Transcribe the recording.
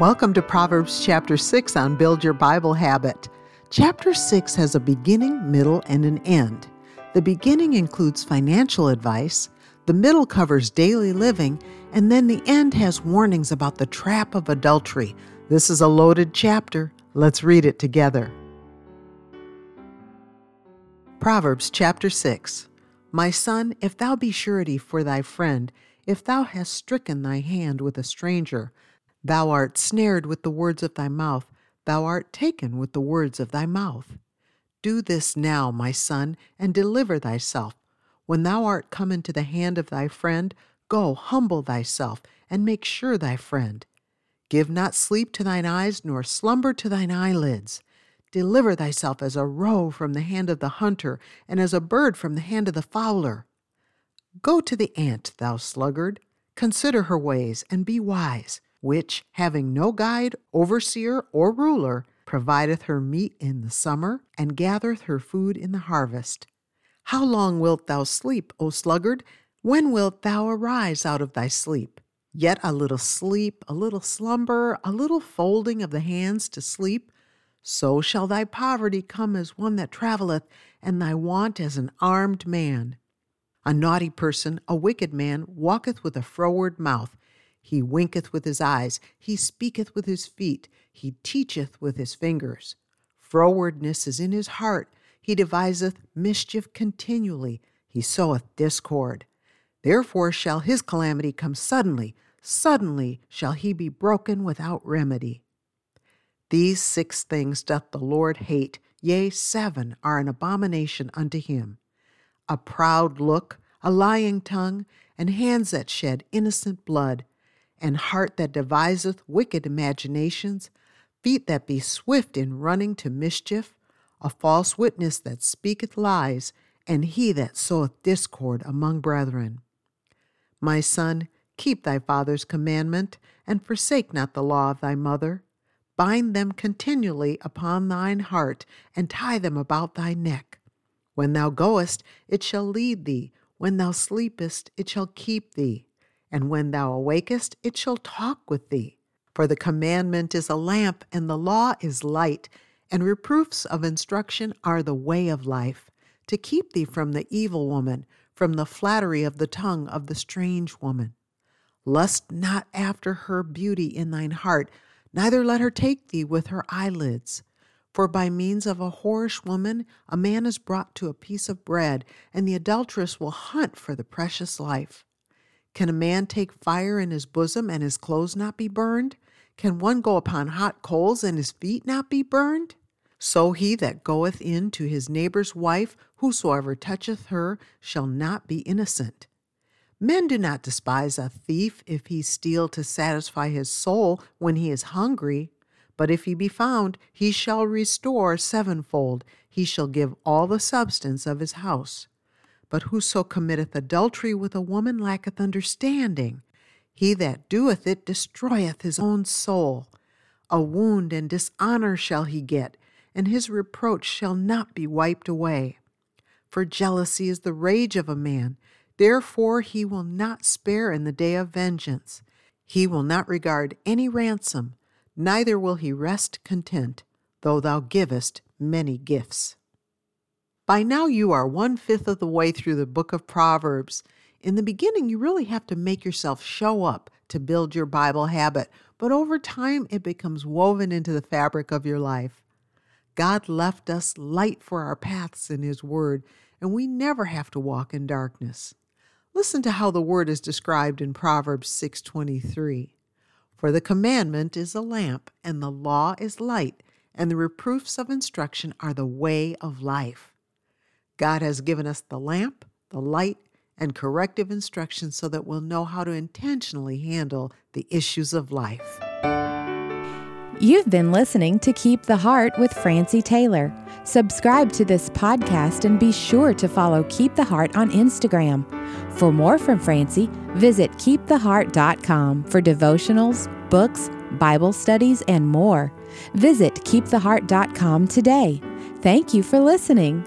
Welcome to Proverbs chapter 6 on Build Your Bible Habit. Chapter 6 has a beginning, middle, and an end. The beginning includes financial advice, the middle covers daily living, and then the end has warnings about the trap of adultery. This is a loaded chapter. Let's read it together. Proverbs chapter 6 My son, if thou be surety for thy friend, if thou hast stricken thy hand with a stranger, Thou art snared with the words of thy mouth, thou art taken with the words of thy mouth. Do this now, my son, and deliver thyself. When thou art come into the hand of thy friend, go humble thyself, and make sure thy friend. Give not sleep to thine eyes, nor slumber to thine eyelids. Deliver thyself as a roe from the hand of the hunter, and as a bird from the hand of the fowler. Go to the ant, thou sluggard, consider her ways, and be wise which, having no guide, overseer, or ruler, provideth her meat in the summer, and gathereth her food in the harvest. How long wilt thou sleep, O sluggard? When wilt thou arise out of thy sleep? Yet a little sleep, a little slumber, a little folding of the hands to sleep, so shall thy poverty come as one that travelleth, and thy want as an armed man. A naughty person, a wicked man, walketh with a froward mouth. He winketh with his eyes, he speaketh with his feet, he teacheth with his fingers. Frowardness is in his heart, he deviseth mischief continually, he soweth discord. Therefore shall his calamity come suddenly, suddenly shall he be broken without remedy. These six things doth the Lord hate, yea, seven are an abomination unto him. A proud look, a lying tongue, and hands that shed innocent blood and heart that deviseth wicked imaginations, feet that be swift in running to mischief, a false witness that speaketh lies, and he that soweth discord among brethren. My son, keep thy father's commandment, and forsake not the law of thy mother. Bind them continually upon thine heart, and tie them about thy neck. When thou goest, it shall lead thee. When thou sleepest, it shall keep thee and when thou awakest, it shall talk with thee. For the commandment is a lamp, and the law is light, and reproofs of instruction are the way of life, to keep thee from the evil woman, from the flattery of the tongue of the strange woman. Lust not after her beauty in thine heart, neither let her take thee with her eyelids. For by means of a whorish woman a man is brought to a piece of bread, and the adulteress will hunt for the precious life. Can a man take fire in his bosom and his clothes not be burned? Can one go upon hot coals and his feet not be burned? So he that goeth in to his neighbor's wife, whosoever toucheth her, shall not be innocent. Men do not despise a thief if he steal to satisfy his soul when he is hungry. But if he be found, he shall restore sevenfold. He shall give all the substance of his house. But whoso committeth adultery with a woman lacketh understanding. He that doeth it destroyeth his own soul. A wound and dishonor shall he get, and his reproach shall not be wiped away. For jealousy is the rage of a man, therefore he will not spare in the day of vengeance. He will not regard any ransom, neither will he rest content, though thou givest many gifts. By now, you are one fifth of the way through the book of Proverbs. In the beginning, you really have to make yourself show up to build your Bible habit, but over time, it becomes woven into the fabric of your life. God left us light for our paths in His Word, and we never have to walk in darkness. Listen to how the word is described in Proverbs 6:23. For the commandment is a lamp, and the law is light, and the reproofs of instruction are the way of life. God has given us the lamp, the light, and corrective instructions so that we'll know how to intentionally handle the issues of life. You've been listening to Keep the Heart with Francie Taylor. Subscribe to this podcast and be sure to follow Keep the Heart on Instagram. For more from Francie, visit keeptheheart.com for devotionals, books, Bible studies, and more. Visit keeptheheart.com today. Thank you for listening.